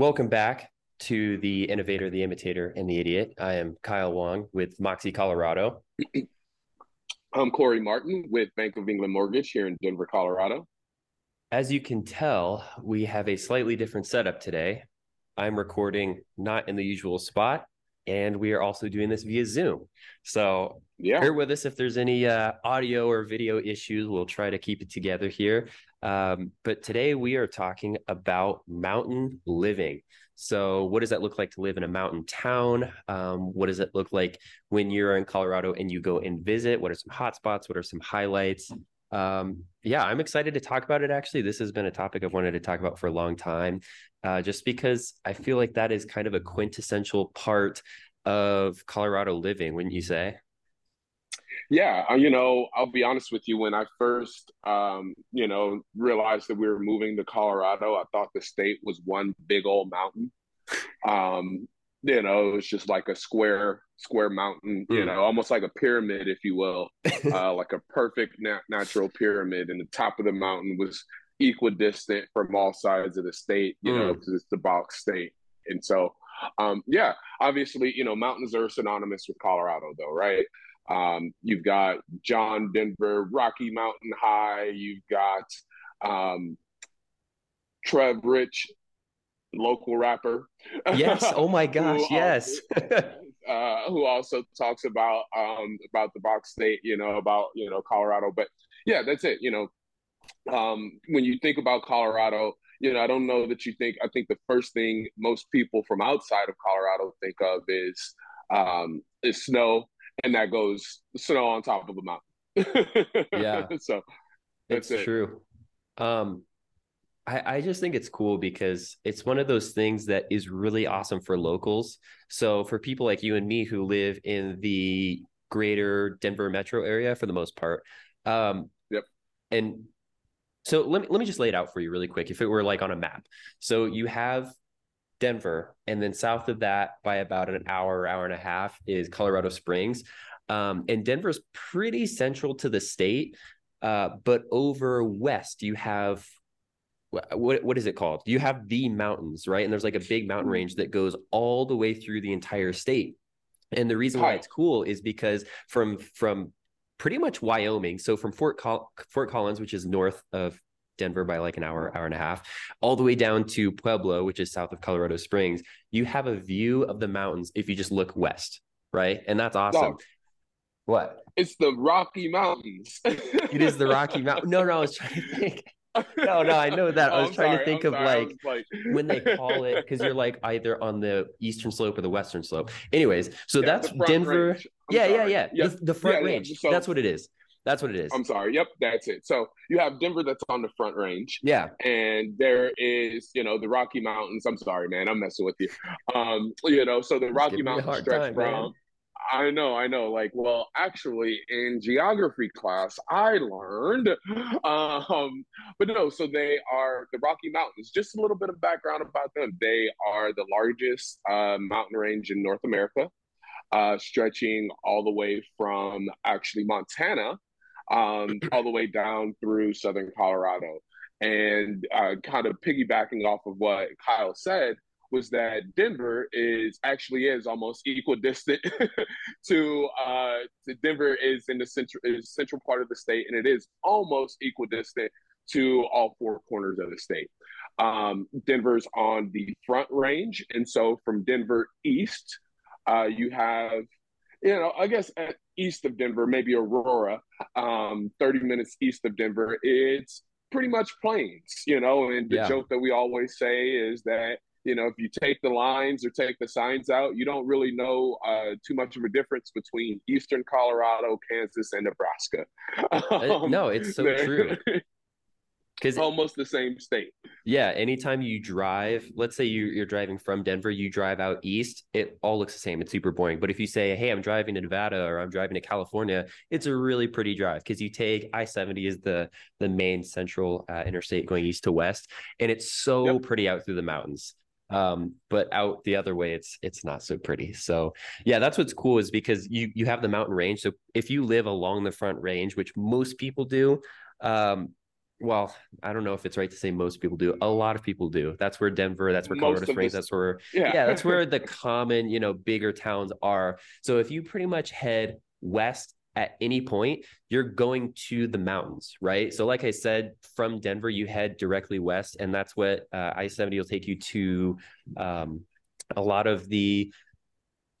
Welcome back to the Innovator, the Imitator, and the Idiot. I am Kyle Wong with Moxie, Colorado. I'm Corey Martin with Bank of England Mortgage here in Denver, Colorado. As you can tell, we have a slightly different setup today. I'm recording not in the usual spot, and we are also doing this via Zoom. So Yeah. bear with us if there's any uh, audio or video issues. We'll try to keep it together here. Um, but today we are talking about mountain living. So, what does that look like to live in a mountain town? Um, what does it look like when you're in Colorado and you go and visit? What are some hot spots? What are some highlights? Um, yeah, I'm excited to talk about it. Actually, this has been a topic I've wanted to talk about for a long time, uh, just because I feel like that is kind of a quintessential part of Colorado living, wouldn't you say? Yeah, uh, you know, I'll be honest with you. When I first, um, you know, realized that we were moving to Colorado, I thought the state was one big old mountain. Um, you know, it was just like a square, square mountain. You Mm. know, almost like a pyramid, if you will, uh, like a perfect nat natural pyramid, and the top of the mountain was equidistant from all sides of the state. You know, Mm. because it's the box state, and so, um, yeah, obviously, you know, mountains are synonymous with Colorado, though, right? Um, you've got John Denver, Rocky Mountain High. You've got um, Trev Rich, local rapper. Yes. Oh my gosh. who Yes. uh, who also talks about um, about the box state, you know, about you know Colorado. But yeah, that's it. You know, um, when you think about Colorado, you know, I don't know that you think. I think the first thing most people from outside of Colorado think of is um, is snow, and that goes snow on top of a mountain. Yeah. so It's that's it. true. Um, I, I just think it's cool because it's one of those things that is really awesome for locals. So for people like you and me who live in the greater Denver metro area for the most part. Um, Yep. and so let me let me just lay it out for you really quick. If it were like on a map. So you have Denver, and then south of that by about an hour, hour and a half is Colorado Springs. Um, and Denver's pretty central to the state. Uh, but over west, you have what what is it called? You have the mountains, right? And there's like a big mountain mm-hmm. range that goes all the way through the entire state. And the reason why it's cool is because from from pretty much Wyoming, so from Fort Col- Fort Collins, which is north of Denver by like an hour, hour and a half, all the way down to Pueblo, which is south of Colorado Springs, you have a view of the mountains if you just look west, right? And that's awesome. Dog, What? it's the Rocky Mountains. It is the Rocky Mountain. No, no, I was trying to think. No, no, I know that. I Oh, was I'm trying to think I'm of like like when they call it because you're like either on the eastern slope or the western slope. Anyways, so Yeah, that's Denver. Yeah, yeah, yeah. Yep. The, the front Yeah, yeah. range. So- that's what it is. That's what it is. I'm sorry. Yep, that's it. So you have Denver that's on the front range, yeah. and there is, you know, the Rocky Mountains. I'm sorry, man. I'm messing with you. Um, you know, so the Rocky giving me a Mountains stretch time, man. I know, I know. Like, well, actually, in geography class, I learned. Um, but no, so they are the Rocky Mountains. Just a little bit of background about them. They are the largest uh, mountain range in North America, uh, stretching all the way from actually Montana um, all the way down through southern Colorado. And uh, kind of piggybacking off of what Kyle said was that Denver is actually is almost equidistant to uh, to Denver is in the central is central part of the state, and it is almost equidistant to all four corners of the state. Um, Denver's on the front range, and so from Denver east, uh, you have you know, I guess at east of Denver, maybe Aurora, um, 30 minutes east of Denver, it's pretty much plains, you know. And the Yeah. joke that we always say is that, you know, if you take the lines or take the signs out, you don't really know uh, too much of a difference between eastern Colorado, Kansas, and Nebraska. Uh, Um, no, it's so true. Because it's almost the same state. yeah, anytime you drive, let's say you, you're driving from Denver, you drive out east, it all looks the same. It's super boring. But if you say, hey, I'm driving to Nevada or I'm driving to California, it's a really pretty drive because you take I 70 is the the main central uh, interstate going east to west, and it's so Yep. pretty out through the mountains. Um, but out the other way, it's it's not so pretty. So yeah, that's what's cool is because you you have the mountain range. So if you live along the front range, which most people do, um, well, I don't know if it's right to say most people do. A lot of people do. That's where Denver, that's where Colorado Springs, this, that's where yeah. yeah, that's where the common, you know, bigger towns are. So if you pretty much head west at any point, you're going to the mountains, right? So, like I said, from Denver, you head directly west, and that's what uh, I 70 will take you to um, a lot of the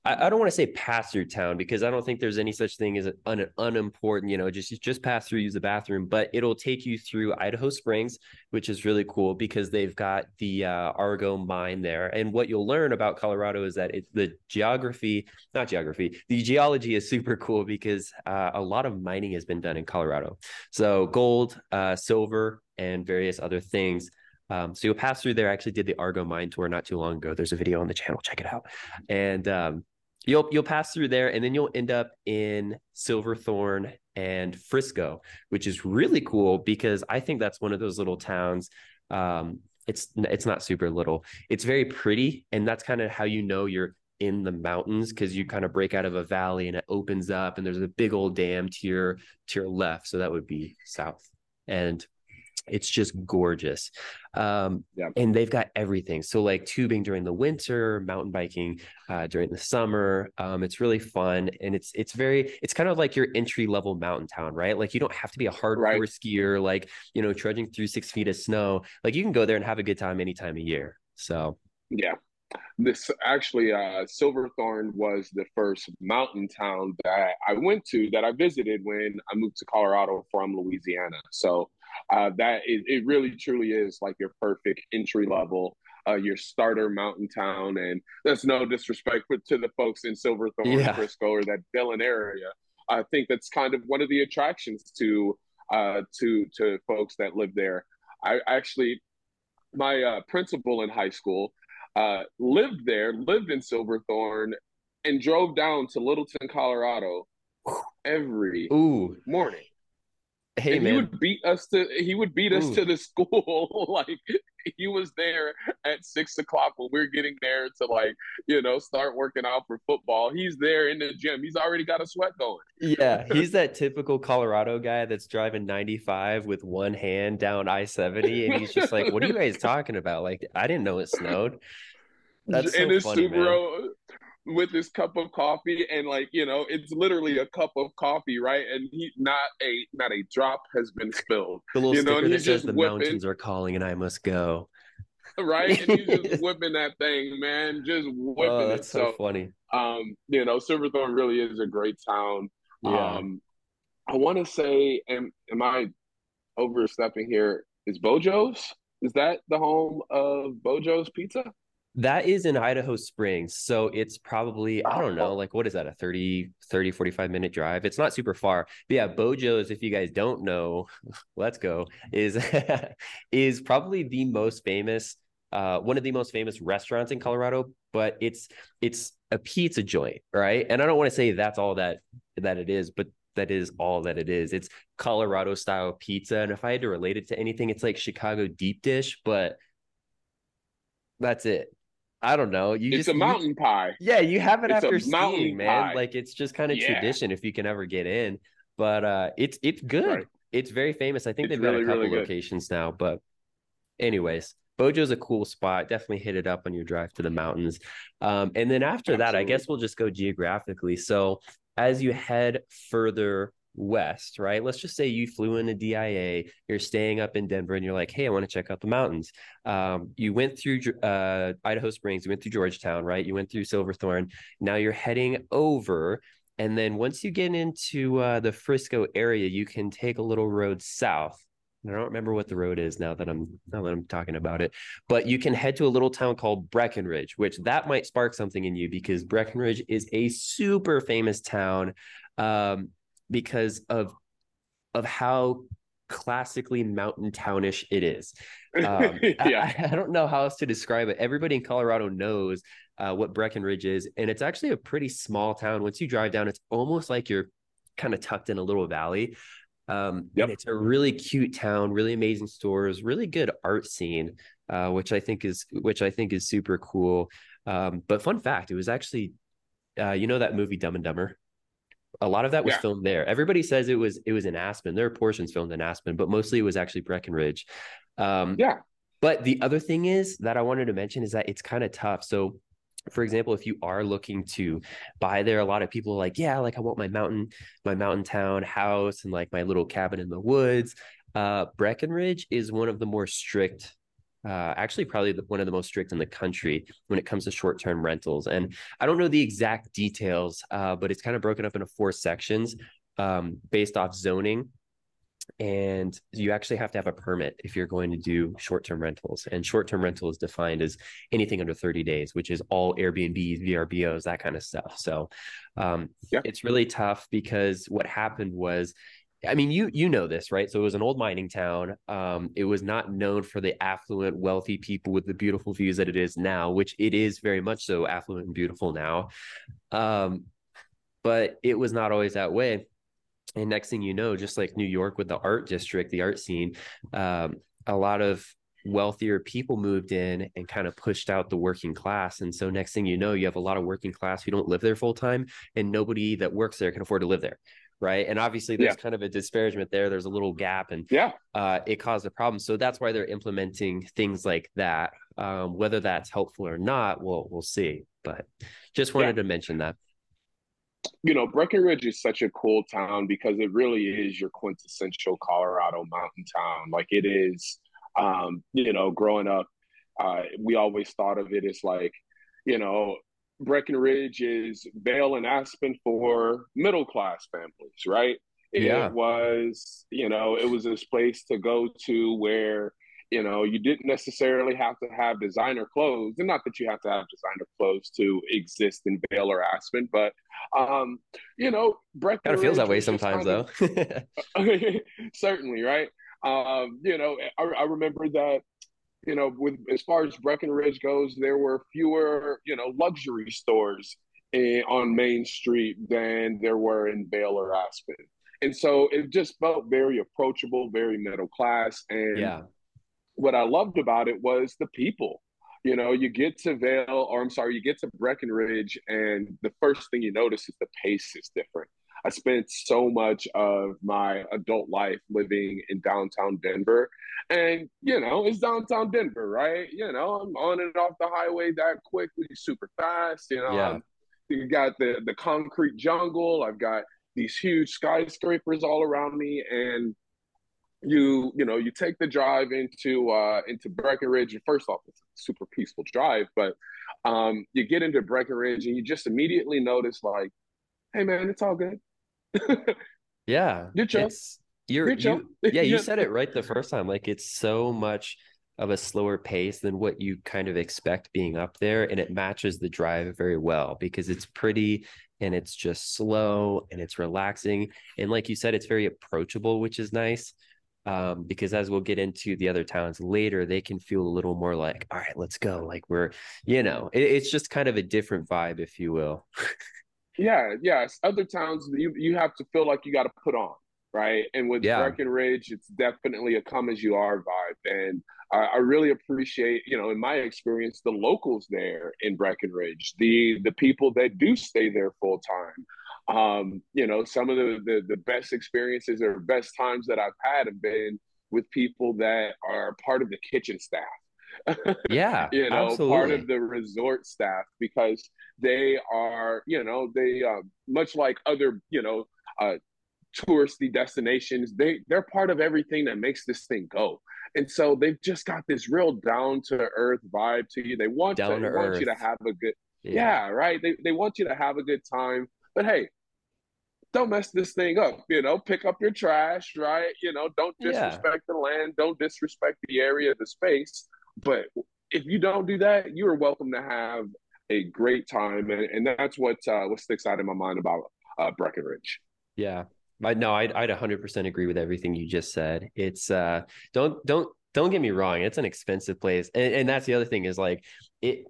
I, I don't want to say pass through town because I don't think there's any such thing as an un, unimportant, you know, just just pass through, use the bathroom, but it'll take you through Idaho Springs, which is really cool because they've got the uh, Argo mine there. And what you'll learn about Colorado is that it's the geography, not geography, the geology is super cool because uh, a lot of mining has been done in Colorado. So gold, uh, silver, and various other things. Um, so you'll pass through there. I actually did the Argo mine tour not too long ago. There's a video on the channel. Check it out. And um, you'll you'll pass through there, and then you'll end up in Silverthorne and Frisco, which is really cool because I think that's one of those little towns. Um, it's it's not super little. It's very pretty, and that's kind of how you know you're in the mountains because you kind of break out of a valley and it opens up, and there's a big old dam to your to your left. So that would be south. And it's just gorgeous. Um, yeah. And they've got everything. So, like tubing during the winter, mountain biking uh, during the summer. Um, it's really fun. And it's, it's very, it's kind of like your entry level mountain town, right? Like you don't have to be a hardcore right. skier, like, you know, trudging through six feet of snow. Like you can go there and have a good time any time of year. So, yeah. This actually, uh, Silverthorne was the first mountain town that I went to that I visited when I moved to Colorado from Louisiana. So uh, that it, it really truly is like your perfect entry level uh, your starter mountain town. And there's no disrespect to the folks in Silverthorne, yeah. Frisco, or that Dillon area. I think that's kind of one of the attractions to uh, to to folks that live there. I actually, my uh, principal in high school uh, lived there, lived in Silverthorne, and drove down to Littleton, Colorado every Ooh. morning Hey and man, he would beat us to he would beat us Ooh. to the school. like he was there at six o'clock when we're getting there to like you know start working out for football. He's there in the gym. He's already got a sweat going. Yeah, he's that typical Colorado guy that's driving ninety five with one hand down I seventy, and he's just like, "What are you guys talking about? Like, I didn't know it snowed." That's so and his funny, Subaru, man with his cup of coffee and like you know it's literally a cup of coffee right? And he not a not a drop has been spilled. The little you know, sticker that says the whipping, mountains are calling and i must go. Right? And he's just whipping that thing man just whipping oh, that's it so, so funny. um you know silverthorne really is a great town. Yeah. um i want to say am am i overstepping here? Is Beau Jo's? Is that the home of Beau Jo's pizza that is in Idaho Springs. So it's probably, I don't know, like what is that, a 30, 30, 45 minute drive? It's not super far. But yeah, Beau Jo's, if you guys don't know, let's go, is is probably the most famous, uh, one of the most famous restaurants in Colorado, but it's it's a pizza joint, right? And I don't want to say that's all that that it is, but that is all that it is. It's Colorado style pizza. And if I had to relate it to anything, it's like Chicago deep dish, but that's it. I don't know. You it's just, a mountain you, pie. Yeah, you have it it's after skiing, man. Pie. Like it's just kind of yeah. tradition if you can ever get in. But uh it's it's good. Right. It's very famous. I think it's they've really, got a couple really locations now. But anyways, Beau Jo's a cool spot. Definitely hit it up on your drive to the mountains. Um, and then after Absolutely. that, I guess we'll just go geographically. So as you head further west, right? Let's just say you flew in a DIA, you're staying up in Denver, and you're like, hey, I want to check out the mountains. Um, you went through uh, Idaho Springs, you went through Georgetown, right? You went through Silverthorne. Now you're heading over. And then once you get into uh, the Frisco area, you can take a little road south. I don't remember what the road is now that I'm now that I'm talking about it. But you can head to a little town called Breckenridge, which that might spark something in you because Breckenridge is a super famous town. Um, because of of how classically mountain townish it is. Um, yeah. I, I, don't know how else to describe it. Everybody in Colorado knows uh, what Breckenridge is, and it's actually a pretty small town. Once you drive down, it's almost like you're kind of tucked in a little valley. Um, yep. it's a really cute town, really amazing stores, really good art scene, uh, which I think is which I think is super cool. Um, but fun fact, it was actually, uh, you know, that movie Dumb and Dumber. A lot of that was Yeah. filmed there. Everybody says it was it was in Aspen. There are portions filmed in Aspen, but mostly it was actually Breckenridge. Um, Yeah. But the other thing is that I wanted to mention is that it's kind of tough. So, for example, if you are looking to buy there, a lot of people are like, yeah, like I want my mountain, my mountain town house and like my little cabin in the woods. Uh, Breckenridge is one of the more strict, uh, actually, probably the, one of the most strict in the country when it comes to short term rentals. And I don't know the exact details, uh, but it's kind of broken up into four sections um, based off zoning and you actually have to have a permit if you're going to do short-term rentals and short-term rental is defined as anything under 30 days which is all airbnbs vrbos that kind of stuff so um, Yeah. it's really tough because what happened was I mean, you you know this, right? So it was an old mining town. Um, it was not known for the affluent, wealthy people with the beautiful views that it is now, which it is very much so affluent and beautiful now. Um, but it was not always that way. And next thing you know, just like New York with the art district, the art scene, um, a lot of wealthier people moved in and kind of pushed out the working class. And so next thing you know, you have a lot of working class who don't live there full time, and nobody that works there can afford to live there. Right. And obviously there's Yeah. kind of a disparagement there. There's a little gap and Yeah. uh, it caused a problem. So that's why they're implementing things like that. Um, whether that's helpful or not, we'll we'll see. But just wanted to mention that. you know, Breckenridge is such a cool town because it really is your quintessential Colorado mountain town. Like it is, um, you know, growing up, uh, we always thought of it as like, you know, Breckenridge is Vail and Aspen for middle class families, right? Yeah. It was, you know, it was this place to go to where, you know, you didn't necessarily have to have designer clothes, and not that you have to have designer clothes to exist in Vail or Aspen, but um, you know, Breckenridge Kind of feels that way sometimes, though. of- certainly, right? Um, you know, I, I remember that. You know, with as far as Breckenridge goes, there were fewer, you know, luxury stores in, on Main Street than there were in Vail or Aspen, and so it just felt very approachable, very middle class, and yeah. what I loved about it was the people. You know, you get to Vail, or I'm sorry, you get to Breckenridge, and the first thing you notice is the pace is different. I spent so much of my adult life living in downtown Denver. And, you know, it's downtown Denver, right? You know, I'm on and off the highway that quickly, super fast. You know, Yeah. You got the, the concrete jungle. I've got these huge skyscrapers all around me. And you you know you take the drive into uh into Breckenridge and first off it's a super peaceful drive but um you get into Breckenridge and you just immediately notice like hey man it's all good Yeah. You're. It's you're You're you, yeah, you said it right the first time. Like it's so much of a slower pace than what you kind of expect being up there. And it matches the drive very well because it's pretty and it's just slow and it's relaxing. And like you said, it's very approachable, which is nice. Um, because as we'll get into the other towns later, they can feel a little more like, all right, let's go. Like we're, you know, it, it's just kind of a different vibe, if you will. yeah yes. Other towns you you have to feel like you got to put on right? And with Yeah. Breckenridge it's definitely a come as you are vibe. And I, I really appreciate you know in my experience the locals there in Breckenridge the the people that do stay there full time um you know some of the, the the best experiences or best times that I've had have been with people that are part of the kitchen staff Yeah, you know, absolutely. part of the resort staff because they are, you know, they uh, much like other, you know, uh, touristy destinations, they they're part of everything that makes this thing go. And so they've just got this real down to earth vibe to you. They want to, Down to they want you to have a good yeah. right. They they want you to have a good time, but hey, don't mess this thing up. You know, pick up your trash, right? You know, don't Yeah. disrespect the land, don't disrespect the area, the space. But if you don't do that, you are welcome to have a great time, and, and that's what uh, what sticks out in my mind about uh, Breckenridge. Yeah. I no, I'd I'd 100% agree with everything you just said. It's uh don't don't don't get me wrong, it's an expensive place. And and that's the other thing is like it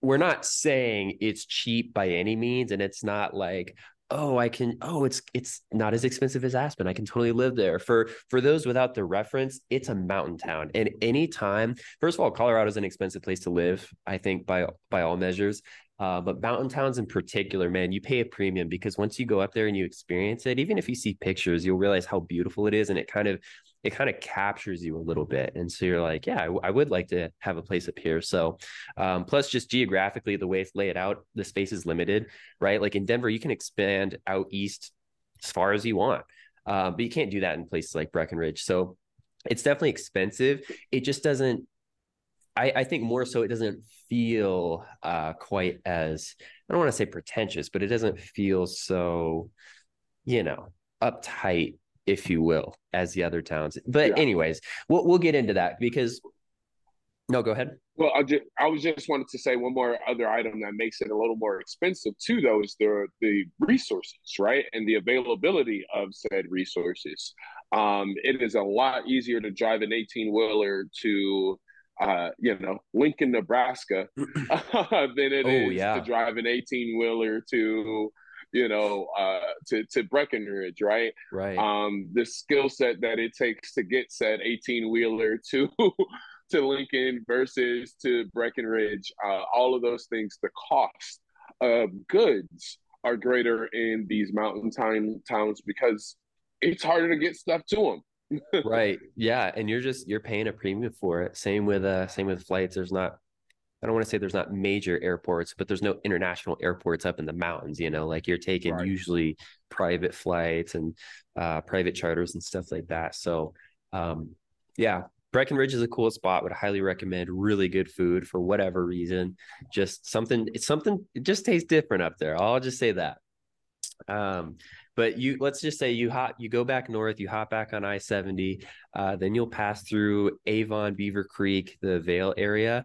we're not saying it's cheap by any means and it's not like oh, I can oh, it's it's not as expensive as Aspen. I can totally live there. For for those without the reference, it's a mountain town. And anytime, first of all, Colorado is an expensive place to live, I think by by all measures. Uh, but mountain towns in particular, man, you pay a premium because once you go up there and you experience it, even if you see pictures, you'll realize how beautiful it is, and it kind of it kind of captures you a little bit. And so you're like, yeah, I, would like to have a place up here. So, um, plus just geographically, the way it's laid out, the space is limited, right? Like in Denver, you can expand out east as far as you want, uh, but you can't do that in places like Breckenridge. So it's definitely expensive. It just doesn't. I, I think more so it doesn't feel uh, quite as I don't want to say pretentious, but it doesn't feel so, you know, uptight if you will, as the other towns. But yeah. anyways, we'll we'll get into that because no, go ahead. Well, I just I was just wanted to say one more other item that makes it a little more expensive too, though, is the the resources, right, and the availability of said resources. Um, it is a lot easier to drive an eighteen wheeler to uh, you know, Lincoln, Nebraska, than it oh, is yeah. to drive an 18 wheeler to you know, uh, to to Breckenridge, right? Right. Um, the skill set that it takes to get said eighteen wheeler to to Lincoln versus to Breckenridge, uh, all of those things, the cost of goods are greater in these mountain time towns because it's harder to get stuff to them. right. Yeah, and you're just you're paying a premium for it. Same with uh same with flights. There's not I don't want to say there's not major airports, but there's no international airports up in the mountains. You know, like you're taking right. usually private flights and uh, private charters and stuff like that. So, um, yeah, Breckenridge is a cool spot. Would highly recommend. Really good food for whatever reason. Just something. It's something. It just tastes different up there. I'll just say that. Um, but you let's just say you hop you go back north you hop back on i-70 uh, then you'll pass through avon beaver creek the Vail area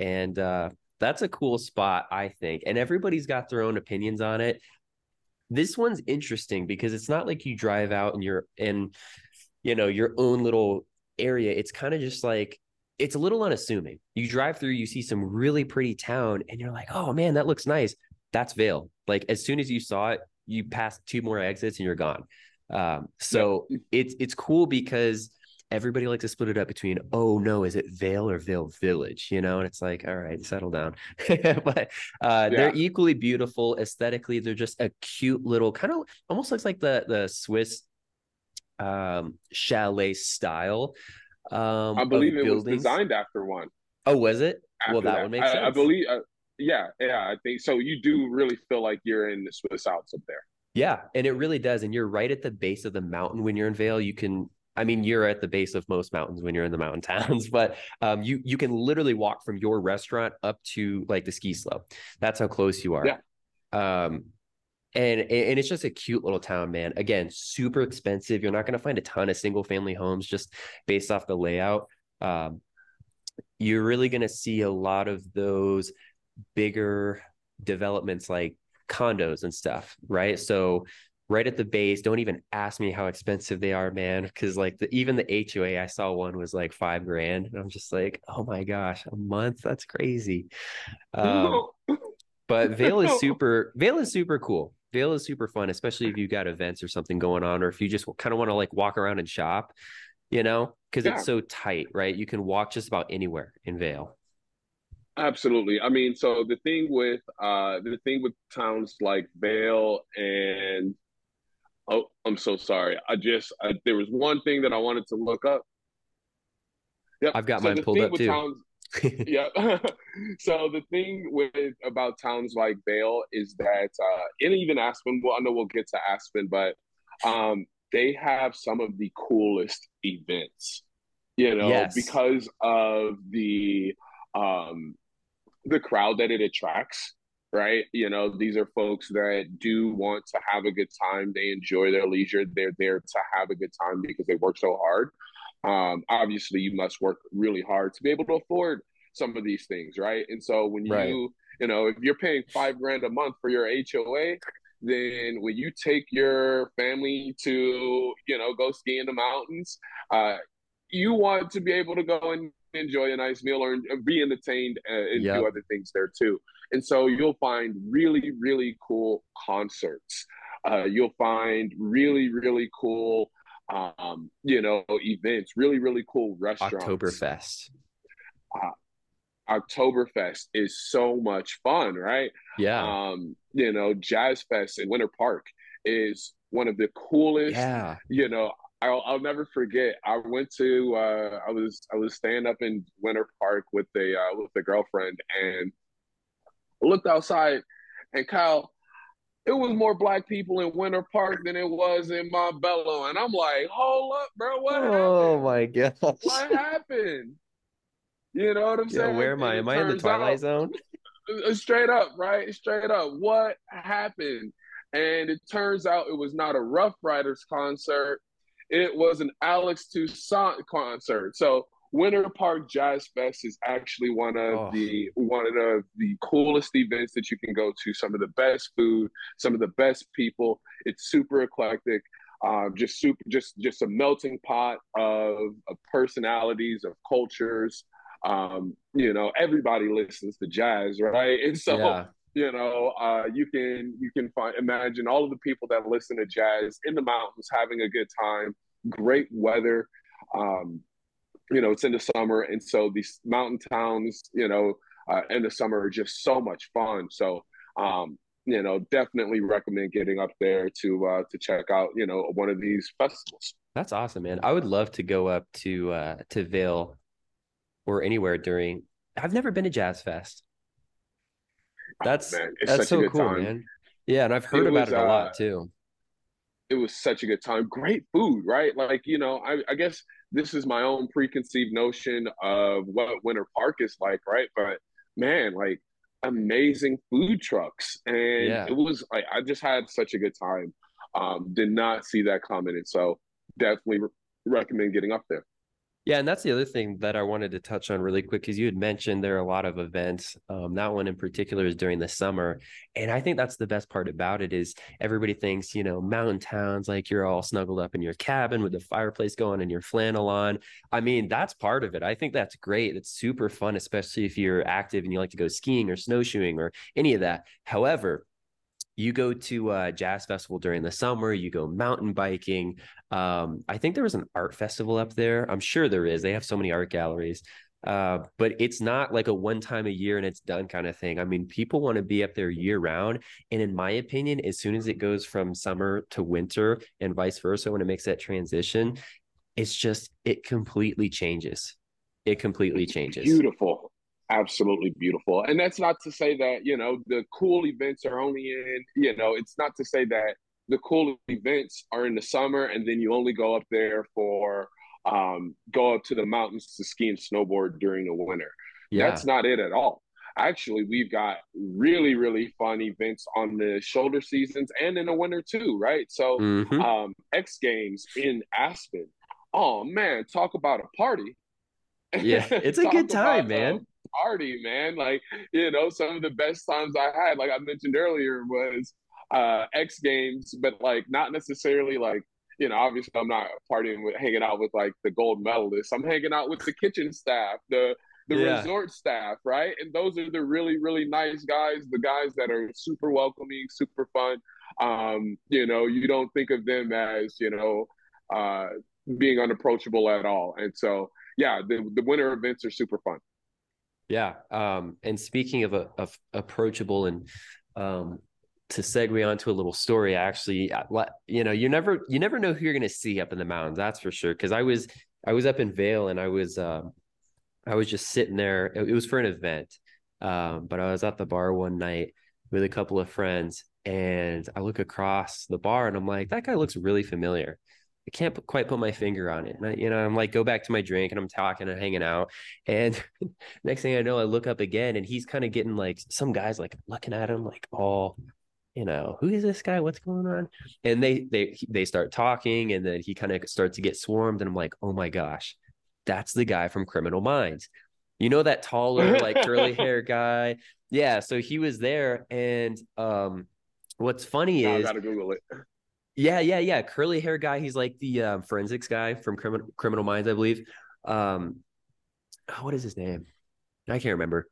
and uh, that's a cool spot, I think. And everybody's got their own opinions on it. This one's interesting because it's not like you drive out and you're in, you know, your own little area. It's kind of just like it's a little unassuming. You drive through, you see some really pretty town, and you're like, oh man, that looks nice. That's Vail. Like as soon as you saw it, you pass two more exits and you're gone. Um, so yep. it's it's cool because everybody likes to split it up between oh no is it Vail or Vail Village you know and it's like all right settle down but uh, yeah. they're equally beautiful aesthetically they're just a cute little kind of almost looks like the the Swiss um, chalet style um, I believe it buildings. was designed after one. Oh, was it? well, that, that, would make sense. I, I believe. Uh, yeah, yeah. I think so. You do really feel like you're in the Swiss Alps up there. Yeah, and it really does. And you're right at the base of the mountain when you're in Vail. You can I mean, you're at the base of most mountains when you're in the mountain towns, but um, you you can literally walk from your restaurant up to like the ski slope. That's how close you are. Yeah. Um, and and it's just a cute little town, man. Again, super expensive. You're not going to find a ton of single family homes just based off the layout. Um, you're really going to see a lot of those bigger developments like condos and stuff, right? So right at the base. Don't even ask me how expensive they are, man. Because like the, even the HOA I saw one was like five grand, and I'm just like, oh my gosh, a month? That's crazy. Um, but Vail is super. Vail is super cool. Vail is super fun, especially if you got events or something going on, or if you just kind of want to like walk around and shop, you know, because yeah. it's so tight, right? You can walk just about anywhere in Vail. Absolutely. I mean, so the thing with uh the thing with towns like Vail and Oh, I'm so sorry. I just I, there was one thing that I wanted to look up. Yep. I've got so mine pulled up too. Towns, yeah. so the thing with about towns like Vail is that uh and even Aspen, well, I know we'll get to Aspen, but um they have some of the coolest events, you know, yes. because of the um the crowd that it attracts right? You know, these are folks that do want to have a good time. They enjoy their leisure. They're there to have a good time because they work so hard. Um, obviously, you must work really hard to be able to afford some of these things, right? And so when you, right. you know, if you're paying five grand a month for your HOA, then when you take your family to, you know, go ski in the mountains, uh, you want to be able to go and enjoy a nice meal or be entertained and yep. do other things there too. And so you'll find really, really cool concerts. Uh, you'll find really, really cool, um, you know, events, really, really cool restaurants. Oktoberfest. Uh, Oktoberfest is so much fun, right? Yeah. Um, you know, Jazz Fest in Winter Park is one of the coolest. Yeah. You know, I'll, I'll never forget. I went to uh, I was I was staying up in Winter Park with a uh, with a girlfriend and looked outside and Kyle, it was more black people in Winter Park than it was in Montbello. And I'm like, hold up, bro, what oh happened? my god. What happened? You know what I'm Yeah, saying? where am I? Am I in the Twilight out- Zone? uh, straight up, right? Straight up. What happened? And it turns out it was not a Ruff Ryders concert. It was an Alex Toussaint concert. So Winter Park Jazz Fest is actually one of Oh. the one of the, the coolest events that you can go to. Some of the best food, some of the best people. It's super eclectic. Um, just super, just just a melting pot of, of personalities, of cultures. Um, you know, everybody listens to jazz, right? And so yeah. you know uh, you can you can find imagine all of the people that listen to jazz in the mountains having a good time great weather um, you know it's in the summer and so these mountain towns you know uh, in the summer are just so much fun so um, you know definitely recommend getting up there to uh, to check out you know one of these festivals That's awesome, man. I would love to go up to uh to Vail or anywhere during I've never been to Jazz Fest. That's Oh, that's so cool, time. man. Yeah, and I've heard It about was, it a uh, lot too. it was such a good time. Great food, right? Like, you know, I, I guess this is my own preconceived notion of what Winter Park is like, right? But man, like amazing food trucks. And Yeah. it was like, I just had such a good time. Um, did not see that coming. And so definitely re- recommend getting up there. Yeah, and that's the other thing that I wanted to touch on really quick because you had mentioned there are a lot of events. Um, that one in particular is during the summer, and I think that's the best part about it is everybody thinks you know mountain towns like you're all snuggled up in your cabin with the fireplace going and your flannel on. I mean, that's part of it. I think that's great. It's super fun, especially if you're active and you like to go skiing or snowshoeing or any of that. However, you go to a jazz festival during the summer you go mountain biking um, i think there was an art festival up there. I'm sure there is. They have so many art galleries. Uh, but it's not like a one time a year and it's done kind of thing. I mean people want to be up there year round and in my opinion as soon as it goes from summer to winter and vice versa when it makes that transition it's just it completely changes. It completely changes. Beautiful. Absolutely beautiful. And that's not to say that, you know, the cool events are only in, you know, it's not to say that the cool events are in the summer and then you only go up there for um go up to the mountains to ski and snowboard during the winter. yeah That's not it at all. Actually, we've got really, really fun events on the shoulder seasons and in the winter too, right? So Mhm. um X Games in Aspen. Oh man, talk about a party. Yeah, it's a good time, man. Party, man. Like, you know, some of the best times I had, like I mentioned earlier, was uh X Games, but like not necessarily like, you know, obviously I'm not partying with hanging out with like the gold medalists. I'm hanging out with the kitchen staff, the the Yeah. resort staff, right? And those are the really, really nice guys, the guys that are super welcoming, super fun. Um, you know, you don't think of them as, you know, uh being unapproachable at all. And so yeah, the the winter events are super fun. Yeah. Um, and speaking of, a, of approachable and um, to segue onto a little story, actually, I- le- you know, you never you never know who you're going to see up in the mountains. That's for sure. Because I was I was up in Vail and I was um, I was just sitting there. It, it was for an event, um, but I was at the bar one night with a couple of friends, and I look across the bar and I'm like, that guy looks really familiar. I can't p- quite put my finger on it. And I, you know, I'm like, go back to my drink and I'm talking and hanging out. And next thing I know, I look up again and he's kind of getting like some guys like looking at him like, oh, you know, who is this guy? What's going on? And they they they start talking and then he kind of starts to get swarmed. And I'm like, oh my gosh, that's the guy from Criminal Minds. You know that taller, like curly hair guy? Yeah. So he was there. And um what's funny Now I is gotta Google it. Yeah, yeah, yeah. Curly hair guy. He's like the um, forensics guy from Criminal Criminal Minds, I believe. Um, oh, what is his name? I can't remember.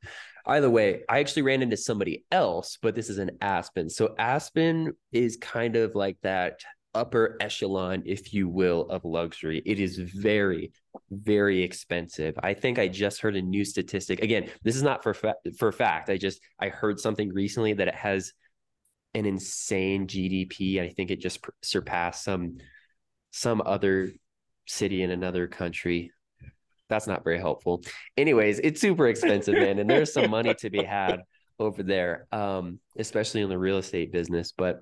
Either way, I actually ran into somebody else, but this is an Aspen. So Aspen is kind of like that upper echelon, if you will, of luxury. It is very, very expensive. I think I just heard a new statistic. Again, this is not for fa- for fact. I just I heard something recently that it has an insane GDP. I think it just surpassed some some other city in another country. That's not very helpful. Anyways, it's super expensive, man, and there's some money to be had over there, um, especially in the real estate business. But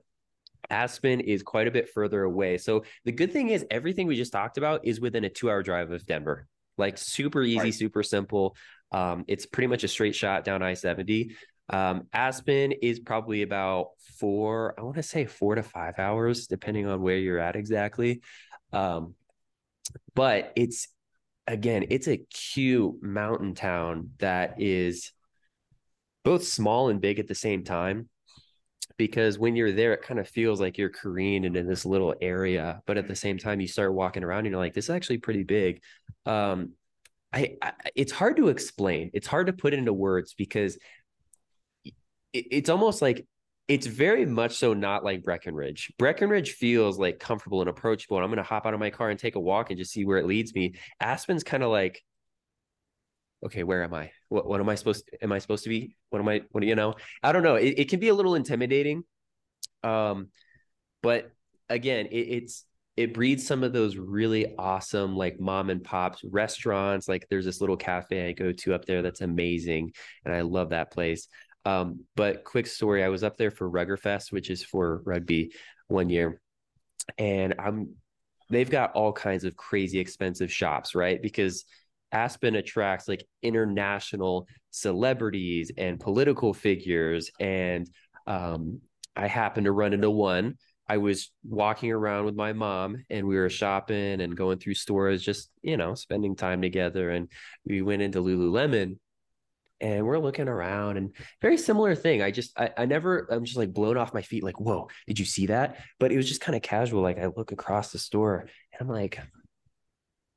Aspen is quite a bit further away. So the good thing is everything we just talked about is within a two hour drive of Denver. Like super easy, right. super simple. Um, it's pretty much a straight shot down I 70. Um, Aspen is probably about four, I want to say four to five hours, depending on where you're at exactly. Um, but it's again, it's a cute mountain town that is both small and big at the same time because when you're there, it kind of feels like you're careened into this little area, but at the same time, you start walking around and you're like, this is actually pretty big. Um, I, I, it's hard to explain. It's hard to put into words because it's almost like it's very much so not like Breckenridge. Breckenridge feels like comfortable and approachable. And I'm going to hop out of my car and take a walk and just see where it leads me. Aspen's kind of like, okay, where am I? What, what am I supposed to, am I supposed to be? What am I, what do you know? I don't know. It, it can be a little intimidating. Um, but again, it, it's, it breeds some of those really awesome like mom and pops restaurants. Like there's this little cafe I go to up there that's amazing. And I love that place. Um, but quick story, I was up there for Ruggerfest, which is for rugby one year. And I'm they've got all kinds of crazy expensive shops, right? Because Aspen attracts like international celebrities and political figures. And um, I happened to run into one. I was walking around with my mom and we were shopping and going through stores, just, you know, spending time together. And we went into Lululemon and we're looking around and very similar thing. I just, I, I never, I'm just like blown off my feet, like, whoa, did you see that? But it was just kind of casual. Like I look across the store and I'm like,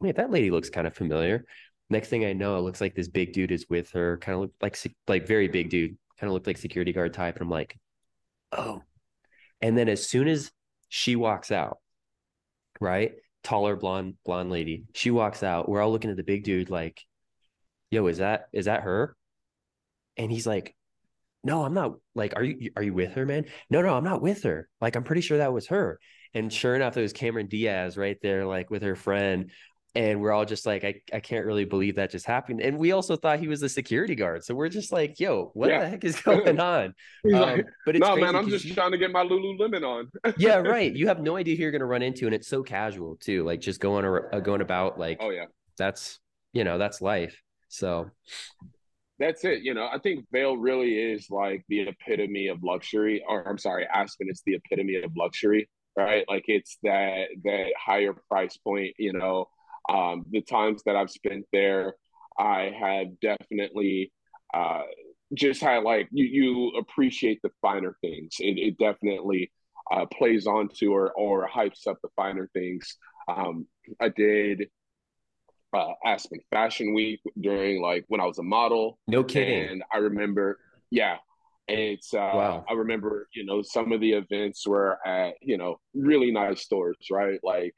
wait, that lady looks kind of familiar. Next thing I know, it looks like this big dude is with her, kind of like like very big dude, kind of looked like security guard type. And I'm like, oh. And then as soon as she walks out, right, taller blonde blonde lady, she walks out. We're all looking at the big dude, like, yo, is that is that her? And he's like, no, I'm not. Like, are you are you with her, man? No, no, I'm not with her. Like, I'm pretty sure that was her. And sure enough, it was Cameron Diaz right there, like with her friend. And we're all just like, I, I can't really believe that just happened. And we also thought he was the security guard. So we're just like, yo, what yeah. the heck is going on? Um, but it's no, man, I'm just trying to get my Lululemon on. yeah, right. You have no idea who you're going to run into. And it's so casual too. Like just going, uh, going about like, oh, yeah, that's, you know, that's life. So that's it. You know, I think Vail really is like the epitome of luxury, or I'm sorry, Aspen is the epitome of luxury, right? Like it's that that higher price point. You know, um, the times that I've spent there, I have definitely uh, just had like you you appreciate the finer things. It, it definitely uh, plays onto or or hypes up the finer things. Um, I did uh, Aspen Fashion Week during like when I was a model. No kidding. And I remember, yeah, it's uh, wow. I remember you know some of the events were at you know really nice stores, right? Like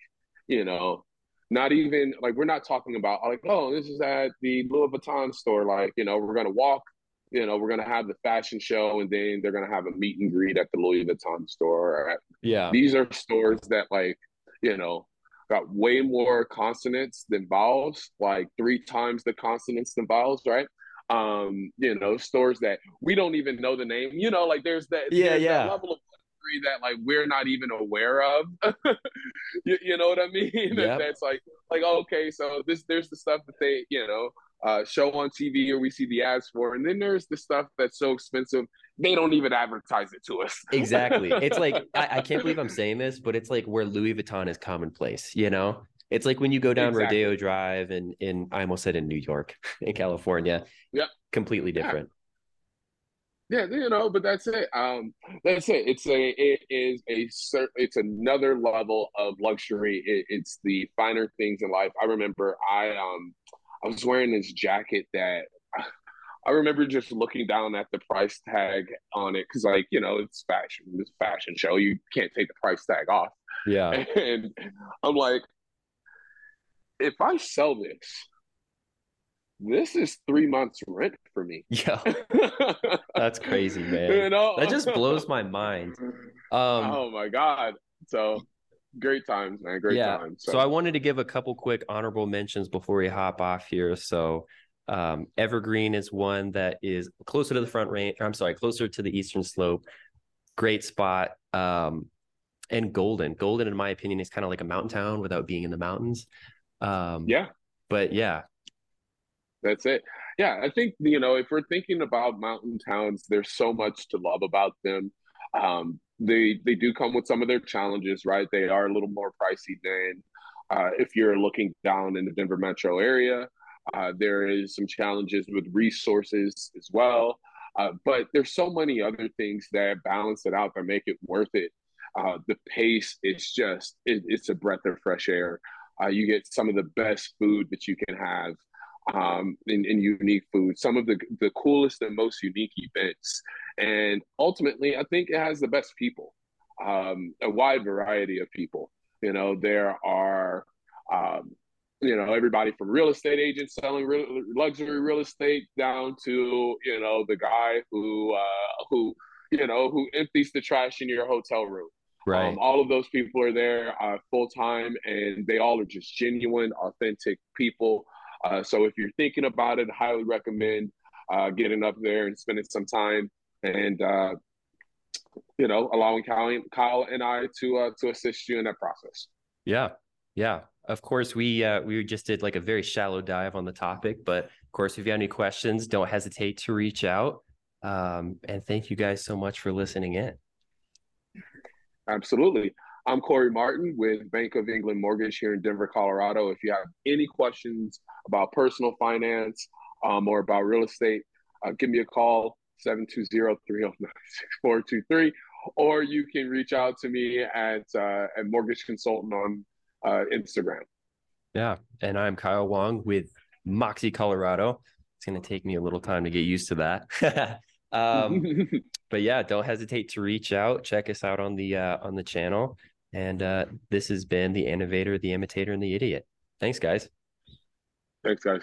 you know, not even like we're not talking about like oh this is at the Louis Vuitton store. Like you know we're gonna walk. You know, we're gonna have the fashion show, and then they're gonna have a meet and greet at the Louis Vuitton store. Yeah, these are stores that, like, you know, got way more consonants than vowels, like three times the consonants than vowels, right? Um, you know, stores that we don't even know the name. You know, like there's that yeah, there's yeah. That level of luxury that like we're not even aware of. you, you, know what I mean? Yep. That's like like okay, so this there's the stuff that they you know uh, show on TV or we see the ads for, and then there's the stuff that's so expensive they don't even advertise it to us. exactly. It's like I, I, can't believe I'm saying this, but it's like where Louis Vuitton is commonplace. You know, it's like when you go down exactly. Rodeo Drive and in I almost said in New York, in California. Yep. Completely different. Yeah. yeah, you know, but that's it. Um, that's it. It's a, it is a, it's another level of luxury. It, it's the finer things in life. I remember I, um, I was wearing this jacket that I remember just looking down at the price tag on it because, like, you know, it's fashion, it's a fashion show. You can't take the price tag off. Yeah. And I'm like, if I sell this, this is three months rent for me. Yeah. That's crazy, man. You know? That just blows my mind. Um, oh my God. So great times, man. Great yeah. times. So. so I wanted to give a couple quick honorable mentions before we hop off here. So um, Evergreen is one that is closer to the front range. I'm sorry, closer to the eastern slope. Great spot. Um, and Golden. Golden, in my opinion, is kind of like a mountain town without being in the mountains. Um, yeah. But yeah. That's it. Yeah, I think you know if we're thinking about mountain towns, there's so much to love about them. Um, they they do come with some of their challenges, right? They are a little more pricey than uh, if you're looking down in the Denver metro area. Uh, there is some challenges with resources as well. Uh, but there's so many other things that balance it out that make it worth it. Uh, the pace is just, it, it's a breath of fresh air. Uh, you get some of the best food that you can have um, in, in unique food, some of the, the coolest and most unique events. And ultimately, I think it has the best people, um, a wide variety of people. You know, there are um, you know everybody from real estate agents selling real, luxury real estate down to you know the guy who uh, who you know who empties the trash in your hotel room. Right. Um, all of those people are there uh, full time, and they all are just genuine, authentic people. Uh, so if you're thinking about it, I highly recommend uh, getting up there and spending some time, and uh, you know, allowing Kyle, Kyle and I to uh, to assist you in that process. Yeah, yeah, of course we uh, we just did like a very shallow dive on the topic, but of course if you have any questions, don't hesitate to reach out. Um, and thank you guys so much for listening in. Absolutely. I'm Corey Martin with Bank of England Mortgage here in Denver, Colorado. If you have any questions about personal finance um, or about real estate, uh, give me a call 720-309-6423 or you can reach out to me at uh, at mortgage consultant on uh, Instagram. Yeah. And I'm Kyle Wong with Moxie, Colorado. It's going to take me a little time to get used to that. um, but yeah, don't hesitate to reach out. Check us out on the uh, on the channel. And uh, this has been the innovator, the imitator, and the idiot. Thanks, guys. Thanks, guys.